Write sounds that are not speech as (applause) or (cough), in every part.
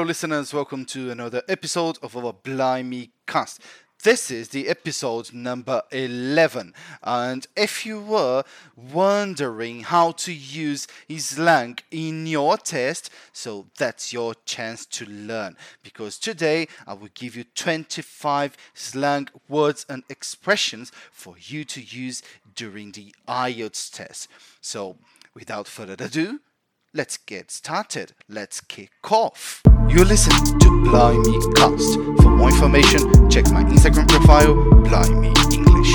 Hello, listeners. Welcome to another episode of our Blimey Cast. This is the episode number 11. And if you were wondering how to use slang in your test, so that's your chance to learn. Because today I will give you 25 slang words and expressions for you to use during the IELTS test. So without further ado, let's get started. Let's kick off. You're listening to Blimey Cast. For more information, check my Instagram profile, Blimey English.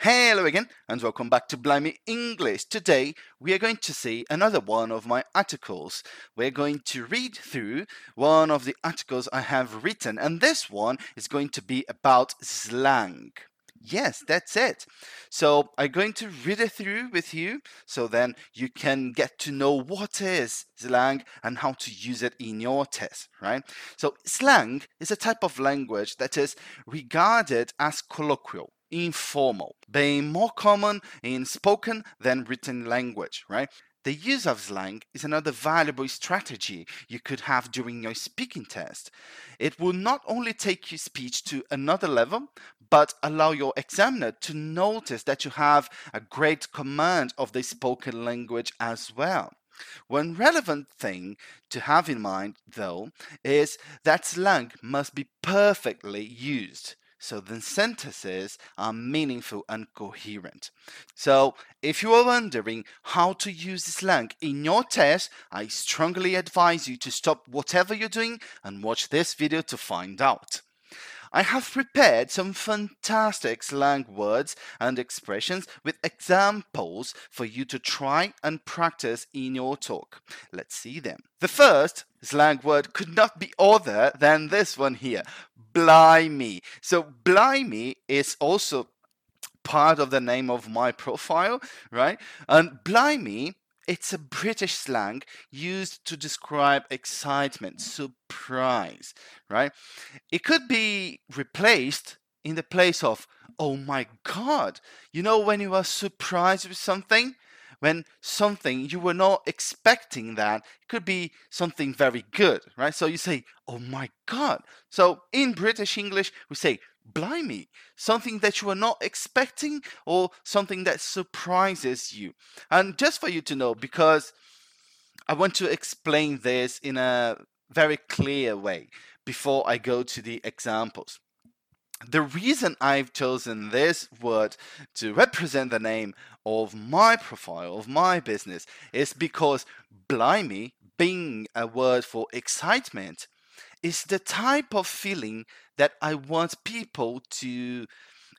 Hello again, and welcome back to Blimey English. Today, we are going to see another one of my articles. We're going to read through one of the articles I have written, and this one is going to be about slang. Yes, that's it. So I'm going to read it through with you so then you can get to know what is slang and how to use it in your test, right? So slang is a type of language that is regarded as colloquial informal, being more common in spoken than written language, right? The use of slang is another valuable strategy you could have during your speaking test. It will not only take your speech to another level, but allow your examiner to notice that you have a great command of the spoken language as well. One relevant thing to have in mind, though, is that slang must be perfectly used so the sentences are meaningful and coherent. So if you are wondering how to use slang in your test, I strongly advise you to stop whatever you're doing and watch this video to find out. I have prepared some fantastic slang words and expressions with examples for you to try and practice in your talk. Let's see them. The first slang word could not be other than this one here, blimey. So blimey is also part of the name of my profile, right? And blimey it's a British slang used to describe excitement, surprise, right? It could be replaced in the place of, oh my God. You know, when you are surprised with something, when something you were not expecting that, could be something very good, right? So you say, oh my God. So in British English, we say, blimey, something that you are not expecting or something that surprises you. And just for you to know, because I want to explain this in a very clear way before I go to the examples. The reason I've chosen this word to represent the name of my profile, of my business, is because blimey, being a word for excitement, is the type of feeling that I want people to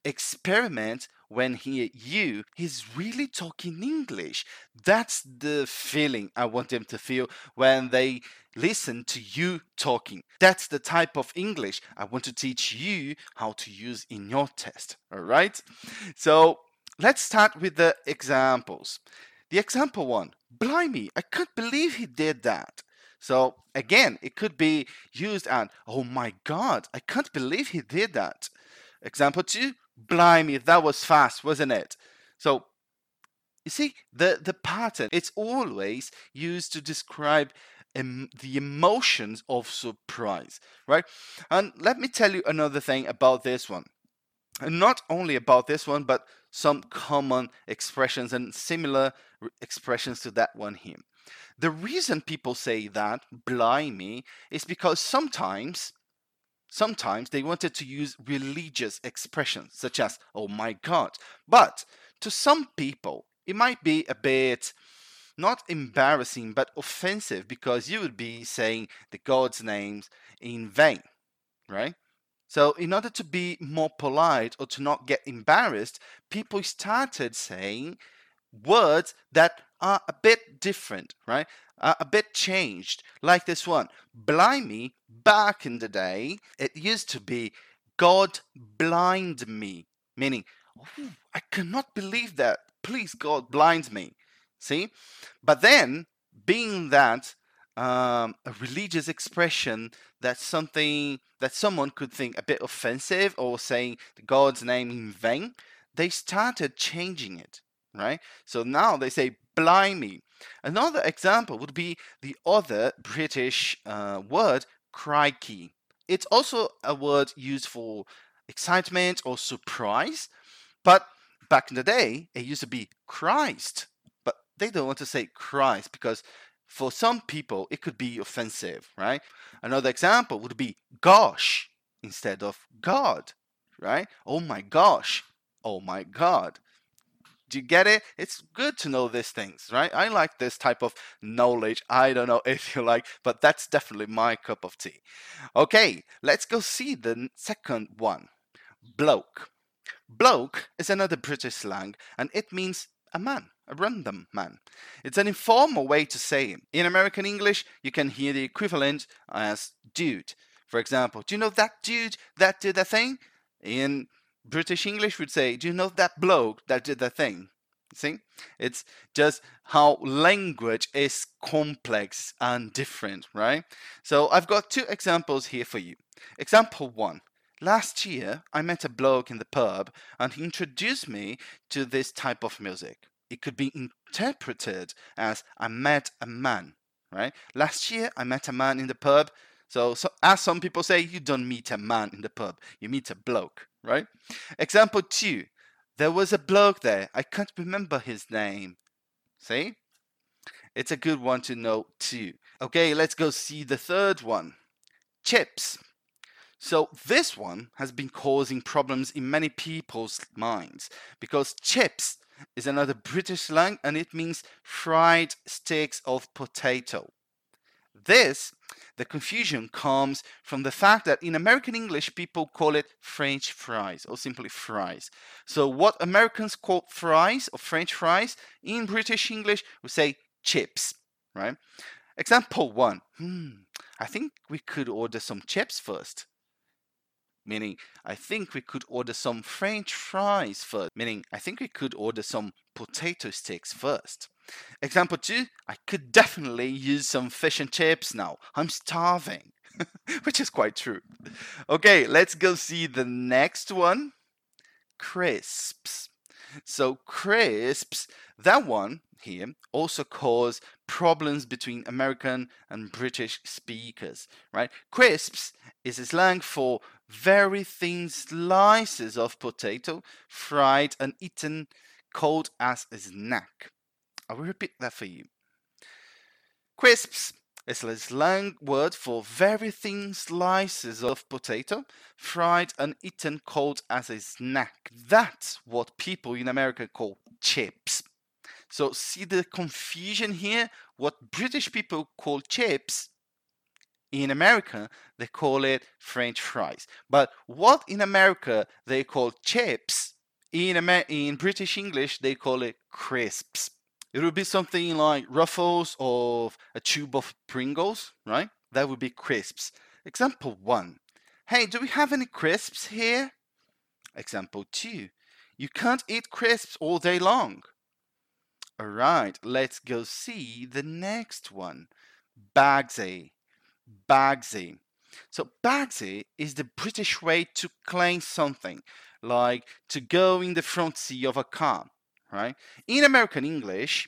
experiment when he you he's really talking english. That's the feeling i want them to feel when they listen to you talking that's the type of english i want to teach you how to use in your test all right so let's start with the examples the example one blimey i can't believe he did that so again, it could be used and oh my god, I can't believe he did that. Example two, blimey, that was fast, wasn't it? So you see, the, the pattern, it's always used to describe the emotions of surprise, right? And let me tell you another thing about this one. And not only about this one, but some common expressions and similar expressions to that one here. The reason people say that, blimey, is because sometimes, sometimes they wanted to use religious expressions such as, oh my God. But to some people, it might be a bit not embarrassing but offensive because you would be saying the God's names in vain, right? So, in order to be more polite or to not get embarrassed, people started saying words that are a bit different, right? Uh, a bit changed, like this one. Blimey, back in the day, it used to be God blind me, meaning, I cannot believe that. Please, God blind me. See? But then, being that um, a religious expression that's something that someone could think a bit offensive or saying God's name in vain, they started changing it right? So now they say blimey. Another example would be the other British uh, word crikey. It's also a word used for excitement or surprise, but back in the day, it used to be Christ. They don't want to say Christ because for some people it could be offensive, right? Another example would be gosh instead of God, right? Oh my gosh, oh my God. Do you get it? It's good to know these things, right? I like this type of knowledge. I don't know (laughs) if you like, but that's definitely my cup of tea. Okay, let's go see the second one bloke. Bloke is another British slang and it means a man, a random man. It's an informal way to say him. In American English, you can hear the equivalent as dude. For example, do you know that dude that did that thing? In British English, we'd say, do you know that bloke that did that thing? See? It's just how language is complex and different, right? So I've got two examples here for you. Example one Last year, I met a bloke in the pub and he introduced me to this type of music. It could be interpreted as I met a man, right? Last year, I met a man in the pub. So, so as some people say, you don't meet a man in the pub, you meet a bloke, right? Example two, there was a bloke there. I can't remember his name. See? It's a good one to know too. Okay, let's go see the third one. Chips. So this one has been causing problems in many people's minds because chips is another British slang and it means fried sticks of potato. This, the confusion comes from the fact that in American English people call it French fries or simply fries. So what Americans call fries or French fries in British English we say chips, right? Example one. Hmm, I think we could order some chips first meaning I think we could order some french fries first, meaning I think we could order some potato sticks first. Example two, I could definitely use some fish and chips now. I'm starving, (laughs) which is quite true. Okay, let's go see the next one crisps. So, crisps, that one here also cause problems between American and British speakers, right? Crisps is a slang for very thin slices of potato fried and eaten cold as a snack. I will repeat that for you. Crisps is a slang word for very thin slices of potato fried and eaten cold as a snack. That's what people in America call chips. So see the confusion here? What British people call chips in America, they call it French fries. But what in America they call chips, in, Amer- in British English, they call it crisps. It would be something like Ruffles or a tube of Pringles, right? That would be crisps. Example one. Hey, do we have any crisps here? Example two. You can't eat crisps all day long. All right, let's go see the next one. Bagsy. Bagsy. So Bagsy is the British way to claim something, like to go in the front seat of a car, right? In American English,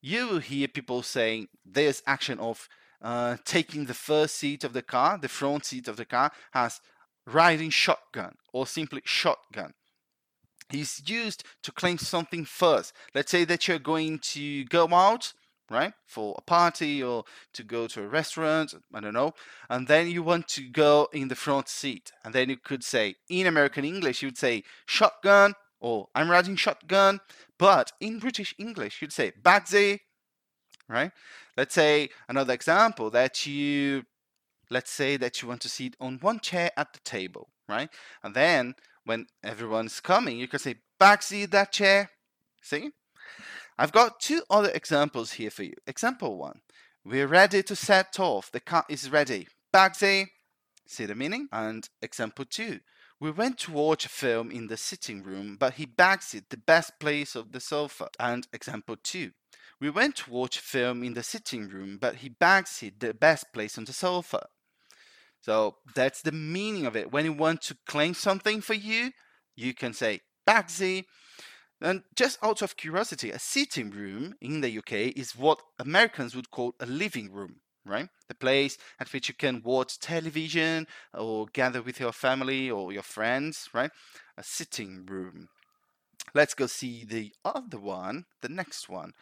you hear people saying this action of uh, taking the first seat of the car, the front seat of the car, as riding shotgun or simply shotgun. Is used to claim something first. Let's say that you're going to go out right? For a party or to go to a restaurant, I don't know. And then you want to go in the front seat. And then you could say, in American English, you'd say shotgun or I'm riding shotgun. But in British English, you'd say bagsy, right? Let's say another example that you, let's say that you want to sit on one chair at the table, right? And then when everyone's coming, you can say bagsy that chair. See? I've got two other examples here for you. Example one, we're ready to set off. The car is ready. Bagsy, see the meaning? And example two, we went to watch a film in the sitting room, but he bagsy the best place of the sofa. And example two, we went to watch a film in the sitting room, but he bagsy the best place on the sofa. So that's the meaning of it. When you want to claim something for you, you can say bagsy And just out of curiosity, a sitting room in the UK is what Americans would call a living room, right? The place at which you can watch television or gather with your family or your friends, right? A sitting room. Let's go see the other one, the next one.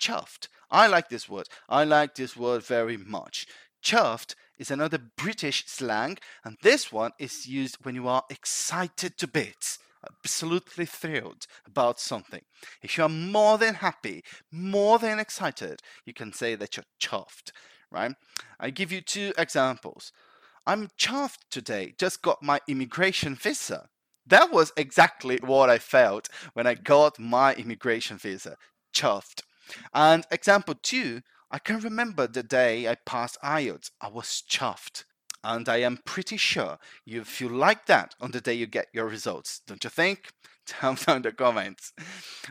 Chuffed. I like this word. I like this word very much. Chuffed is another British slang, and this one is used when you are excited to bits absolutely thrilled about something. If you are more than happy, more than excited, you can say that you're chuffed, right? I give you two examples. I'm chuffed today, just got my immigration visa. That was exactly what I felt when I got my immigration visa. Chuffed. And example two, I can remember the day I passed IELTS. I was chuffed. And I am pretty sure you feel like that on the day you get your results, don't you think? (laughs) Down in the comments.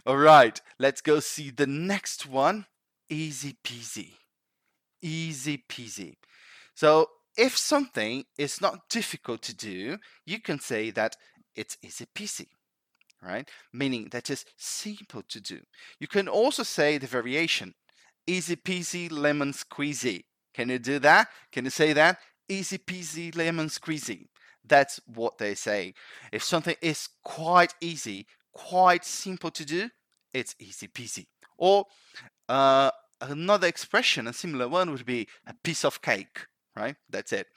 All right, let's go see the next one. Easy peasy. Easy peasy. So if something is not difficult to do, you can say that it's easy peasy, right? Meaning that it's simple to do. You can also say the variation, easy peasy lemon squeezy. Can you do that? Can you say that? easy peasy lemon squeezy. That's what they say. If something is quite easy, quite simple to do, it's easy peasy. Or uh, another expression, a similar one, would be a piece of cake, right? That's it.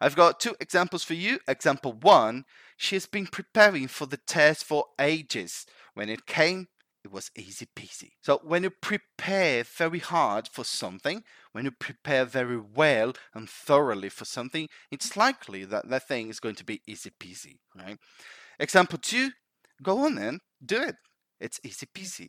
I've got two examples for you. Example one, she has been preparing for the test for ages. When it came, it was easy peasy. So when you prepare very hard for something, when you prepare very well and thoroughly for something, it's likely that that thing is going to be easy peasy, right? Example two, go on then, do it. It's easy peasy.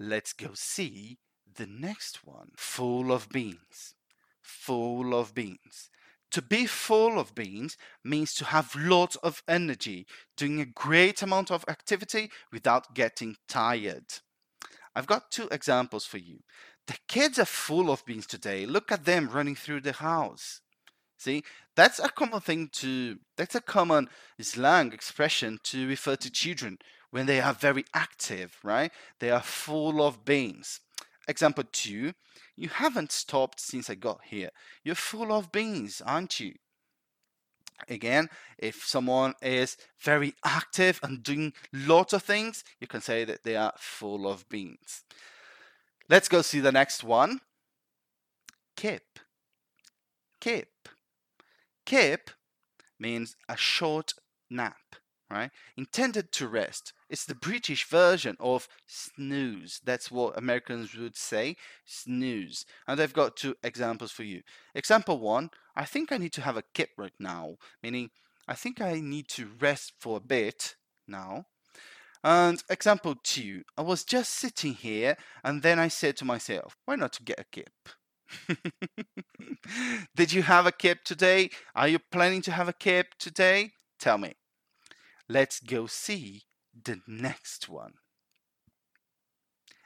Let's go see the next one. Full of beans. Full of beans. To be full of beans means to have lots of energy, doing a great amount of activity without getting tired. I've got two examples for you. The kids are full of beans today. Look at them running through the house. See, that's a common thing to, that's a common slang expression to refer to children when they are very active, right? They are full of beans. Example two, you haven't stopped since I got here. You're full of beans, aren't you? Again, if someone is very active and doing lots of things, you can say that they are full of beans. Let's go see the next one. Kip. Kip. Kip means a short nap, right? Intended to rest. It's the British version of snooze. That's what Americans would say, snooze. And I've got two examples for you. Example one, I think I need to have a kip right now, meaning I think I need to rest for a bit now. And example two, I was just sitting here and then I said to myself, why not get a kip? (laughs) Did you have a kip today? Are you planning to have a kip today? Tell me. Let's go see the next one.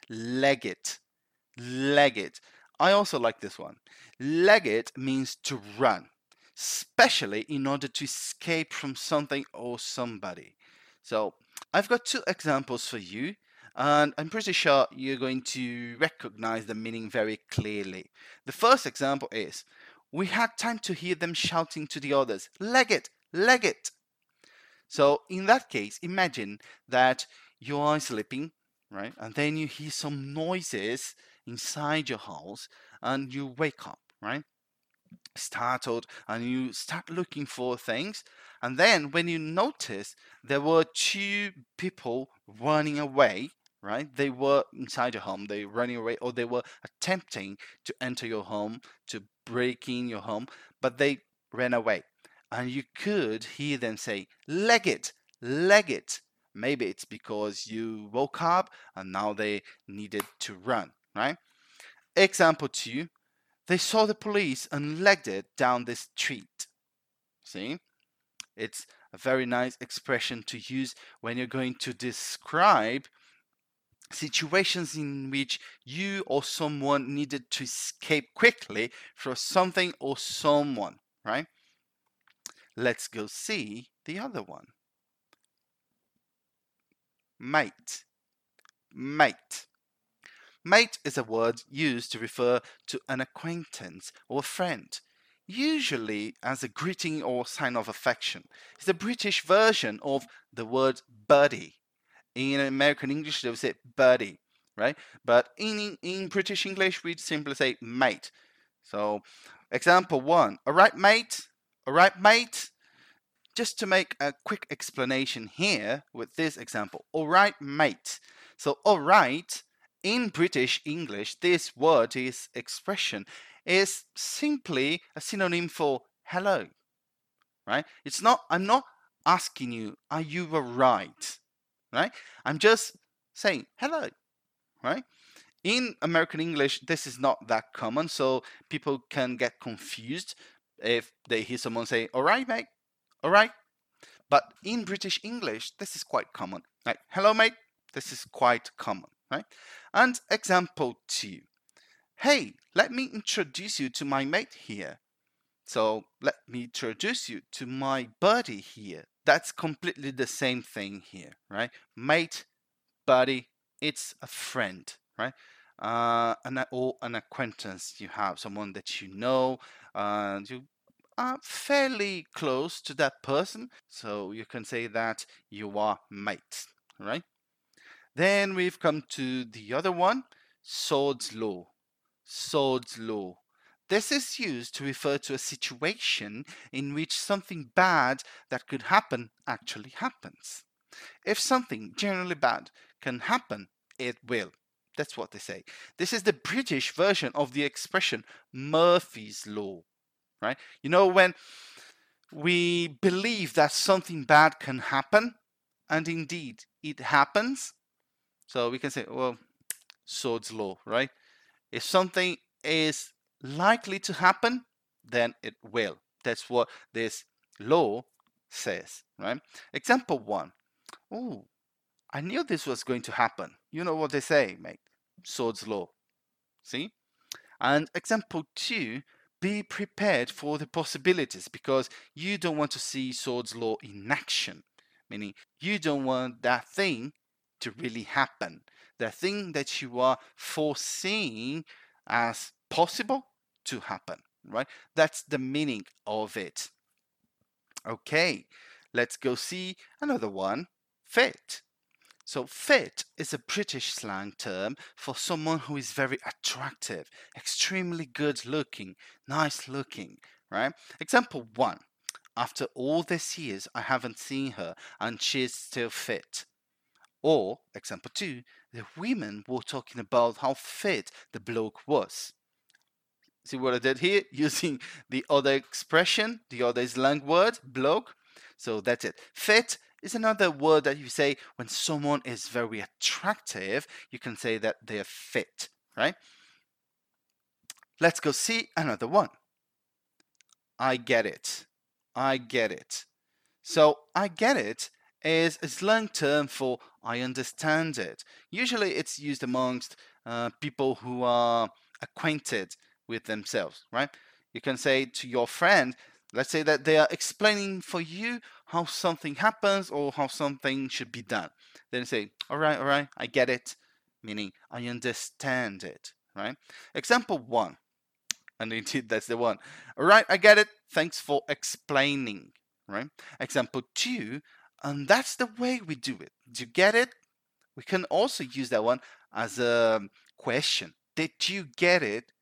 Leg it. Leg it. I also like this one. Leg it means to run, especially in order to escape from something or somebody. So I've got two examples for you, and I'm pretty sure you're going to recognize the meaning very clearly. The first example is We had time to hear them shouting to the others, Leg it, leg it. So in that case, imagine that you are sleeping, right? And then you hear some noises inside your house and you wake up, right? Startled and you start looking for things. And then when you notice there were two people running away, right? They were inside your home, they were running away, or they were attempting to enter your home, to break in your home, but they ran away and you could hear them say, leg it, leg it. Maybe it's because you woke up and now they needed to run, right? Example two, they saw the police and legged it down the street. See? It's a very nice expression to use when you're going to describe situations in which you or someone needed to escape quickly from something or someone, right? Let's go see the other one. mate, mate. Mate is a word used to refer to an acquaintance or a friend, usually as a greeting or sign of affection. It's the British version of the word buddy. In American English, they would say buddy, right? But in, in British English, we'd simply say mate. So, example one, all right, mate, all right, mate. Just to make a quick explanation here with this example, all right, mate. So, all right in British English, this word, this expression, is simply a synonym for hello. Right? It's not, I'm not asking you, are you alright? Right? I'm just saying hello. Right? In American English, this is not that common, so people can get confused if they hear someone say, all right, mate, all right. But in British English, this is quite common. Like, hello, mate, this is quite common right? And example two. Hey, let me introduce you to my mate here. So let me introduce you to my buddy here. That's completely the same thing here, right? Mate, buddy, it's a friend, right? Uh, an, or an acquaintance you have, someone that you know, and you are fairly close to that person. So you can say that you are mates, right? Then we've come to the other one, Sod's law. Sod's law. This is used to refer to a situation in which something bad that could happen actually happens. If something generally bad can happen, it will. That's what they say. This is the British version of the expression Murphy's Law, right? You know, when we believe that something bad can happen, and indeed it happens, so we can say, well, Sod's law, right? If something is likely to happen, then it will. That's what this law says, right? Example one. Oh, I knew this was going to happen. You know what they say, mate? Sod's law. See? And example two, be prepared for the possibilities because you don't want to see Sod's law in action. Meaning, you don't want that thing to really happen. The thing that you are foreseeing as possible to happen, right? That's the meaning of it. Okay, let's go see another one fit. So, fit is a British slang term for someone who is very attractive, extremely good looking, nice looking, right? Example one After all these years, I haven't seen her and she's still fit. Or, example two, the women were talking about how fit the bloke was. See what I did here? (laughs) Using the other expression, the other slang word, bloke. So that's it. Fit is another word that you say when someone is very attractive, you can say that they're fit, right? Let's go see another one. I get it. I get it. So I get it is a slang term for I understand it. Usually it's used amongst uh, people who are acquainted with themselves, right? You can say to your friend, let's say that they are explaining for you how something happens or how something should be done. Then say, all right, all right, I get it, meaning I understand it, right? Example one, and (laughs) indeed that's the one. All right, I get it, thanks for explaining, right? Example two, and that's the way we do it. Do you get it? We can also use that one as a um, question. Did you get it?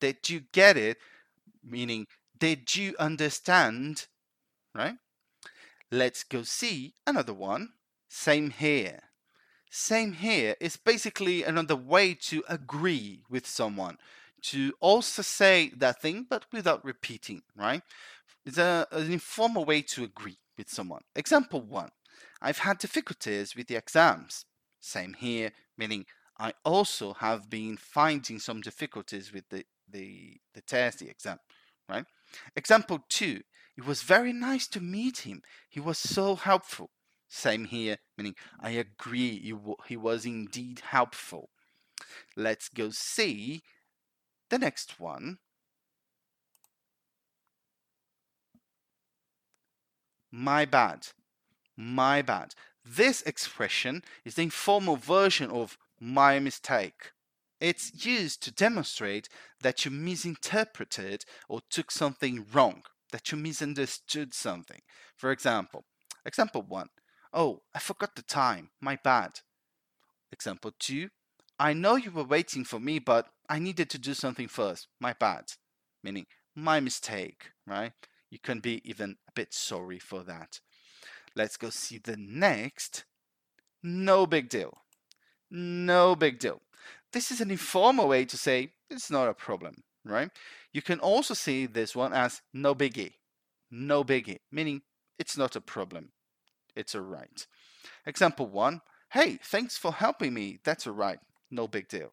Did you get it? Meaning, did you understand? Right? Let's go see another one. Same here. Same here is basically another way to agree with someone, to also say that thing but without repeating, right? It's a, an informal way to agree with someone. Example one, I've had difficulties with the exams. Same here, meaning I also have been finding some difficulties with the, the, the test, the exam, right? Example two, it was very nice to meet him. He was so helpful. Same here, meaning I agree, he, was indeed helpful. Let's go see the next one. My bad. My bad. This expression is the informal version of my mistake. It's used to demonstrate that you misinterpreted or took something wrong, that you misunderstood something. For example, example one, oh, I forgot the time, my bad. Example two, I know you were waiting for me, but I needed to do something first, my bad. Meaning, my mistake, right? You can be even a bit sorry for that. Let's go see the next. No big deal. No big deal. This is an informal way to say it's not a problem, right? You can also see this one as no biggie. No biggie, meaning it's not a problem. It's alright. Example one, hey, thanks for helping me. That's alright. No big deal.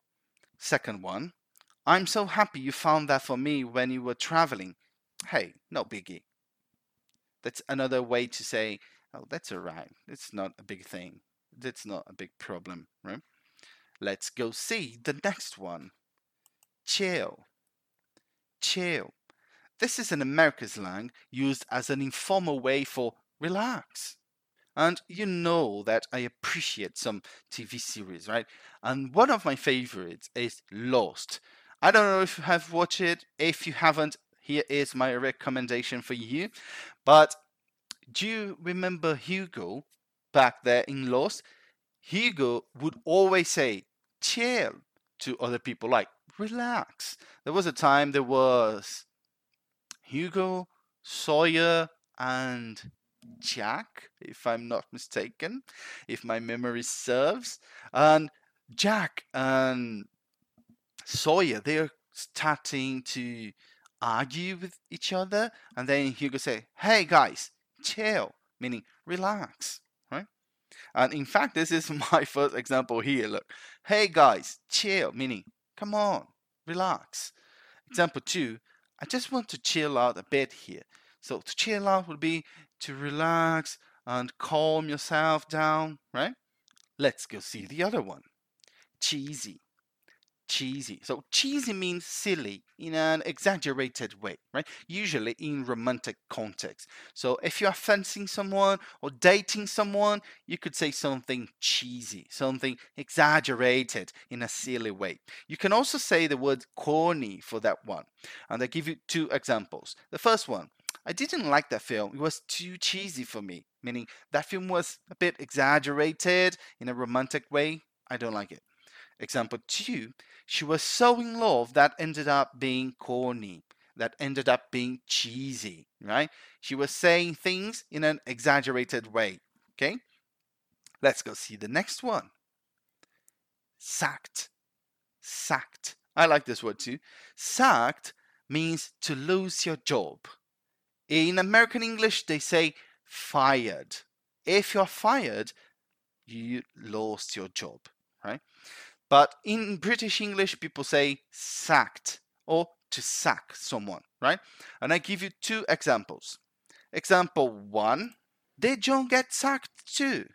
Second one, I'm so happy you found that for me when you were traveling. Hey, no biggie. That's another way to say, oh, that's alright. It's not a big thing. That's not a big problem, right? Let's go see the next one. Chill. Chill. This is an American slang used as an informal way for relax. And you know that I appreciate some TV series, right? And one of my favorites is Lost. I don't know if you have watched it. If you haven't, here is my recommendation for you. But do you remember Hugo back there in Lost? Hugo would always say, chill to other people, like, relax. There was a time there was Hugo, Sawyer, and Jack, if I'm not mistaken, if my memory serves. And Jack and Sawyer, they're starting to argue with each other, and then Hugo say, "Hey guys, chill," meaning relax, right? And in fact, this is (laughs) my first example here. Look, "Hey guys, chill," meaning come on, relax. Mm. Example two, I just want to chill out a bit here. So to chill out would be to relax and calm yourself down, right? Let's go see the other one. Cheesy. Cheesy. So cheesy means silly in an exaggerated way, right? Usually in romantic context. So if you're fancying someone or dating someone, you could say something cheesy, something exaggerated in a silly way. You can also say the word corny for that one. And I give you two examples. The first one, I didn't like that film. It was too cheesy for me, meaning that film was a bit exaggerated in a romantic way. I don't like it. Example two, she was so in love that ended up being corny, that ended up being cheesy, right? She was saying things in an exaggerated way, okay? Let's go see the next one. Sacked. Sacked. I like this word too. Sacked means to lose your job. In American English, they say fired. If you're fired, you lost your job, right? But in British English, people say sacked or to sack someone, right? And I give you two examples. Example one, they don't get sacked too?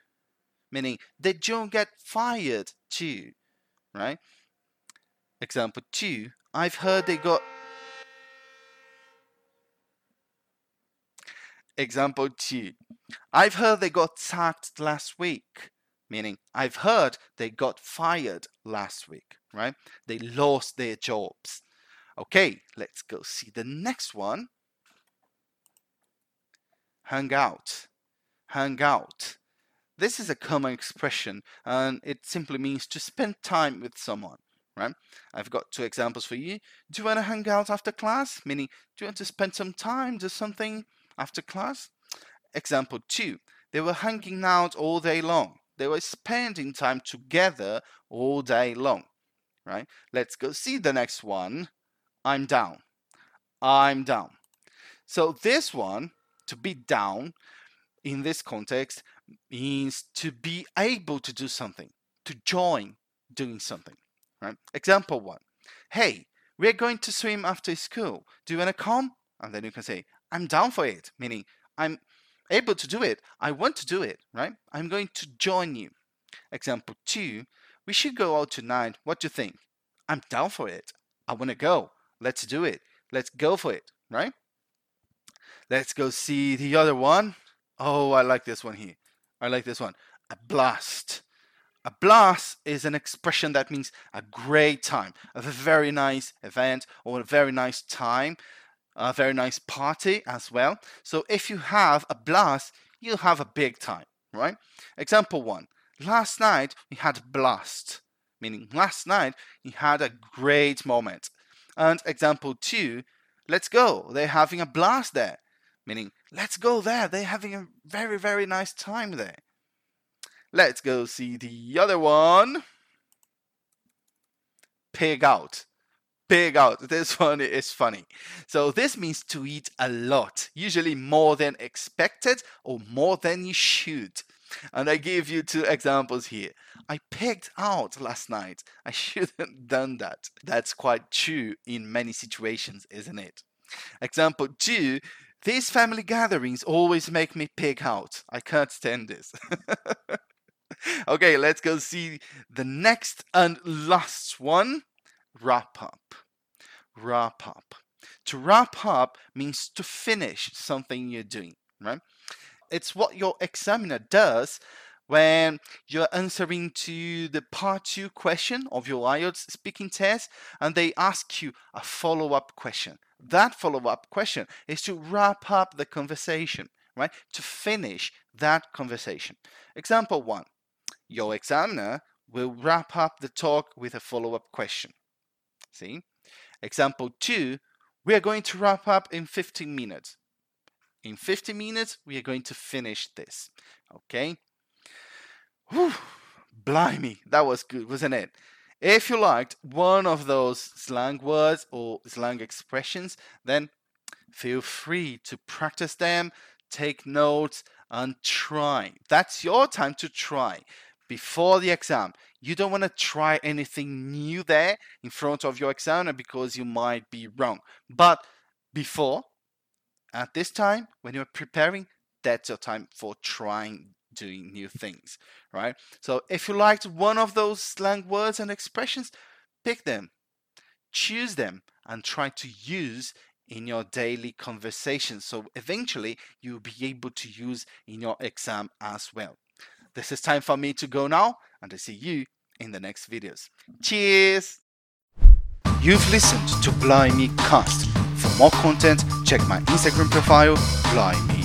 Meaning, they don't get fired too? Right? Example two, I've heard they got Example two, I've heard they got sacked last week, meaning I've heard they got fired last week, right? They lost their jobs. Okay, let's go see the next one. Hang out. Hang out. This is a common expression and it simply means to spend time with someone, right? I've got two examples for you. Do you want to hang out after class? Meaning, do you want to spend some time, do something after class. Example 2. They were hanging out all day long. They were spending time together all day long. Right? Let's go see the next one. I'm down. I'm down. So this one, to be down in this context, means to be able to do something, to join doing something. Right? Example one. Hey, we're going to swim after school. Do you want to come? And then you can say, I'm down for it, meaning I'm able to do it. I want to do it, right? I'm going to join you. Example two, we should go out tonight. What do you think? I'm down for it. I want to go. Let's do it. Let's go for it, right? Let's go see the other one. Oh, I like this one here. I like this one. a blast. A blast is an expression that means a great time, a very nice event or a very nice time, a very nice party as well. So if you have a blast, you'll have a big time, right? Example one. Last night we had a blast, meaning last night we had a great moment. And example two, let's go. They're having a blast there, meaning let's go there. They're having a very, very nice time there. Let's go see the other one. Pig out. Pig out. This one is funny. So this means to eat a lot, usually more than expected or more than you should. And I give you two examples here. I pigged out last night. I (laughs) shouldn't have done that. That's quite true in many situations, isn't it? Example two, these family gatherings always make me pig out. I can't stand this. (laughs) okay, let's go see the next and last one wrap up. Wrap up. To wrap up means to finish something you're doing, right? It's what your examiner does when you're answering to the part two question of your IELTS speaking test and they ask you a follow up question. That follow up question is to wrap up the conversation, right? To finish that conversation. Example one your examiner will wrap up the talk with a follow-up question. See? Example two, we are going to wrap up in 15 minutes. In 15 minutes, we are going to finish this. Okay? Whew, blimey, that was good, wasn't it? If you liked one of those slang words or slang expressions, then feel free to practice them, take notes, and try. That's your time to try before the exam. You don't want to try anything new there in front of your examiner because you might be wrong. But before, at this time, when you're preparing, that's your time for trying doing new things, right? So if you liked one of those slang words and expressions, pick them, choose them, and try to use in your daily conversation. So eventually you'll be able to use in your exam as well. This is time for me to go now, and I see you in the next videos. Cheers! You've listened to Blimey Cast. For more content, check my Instagram profile, Blimey.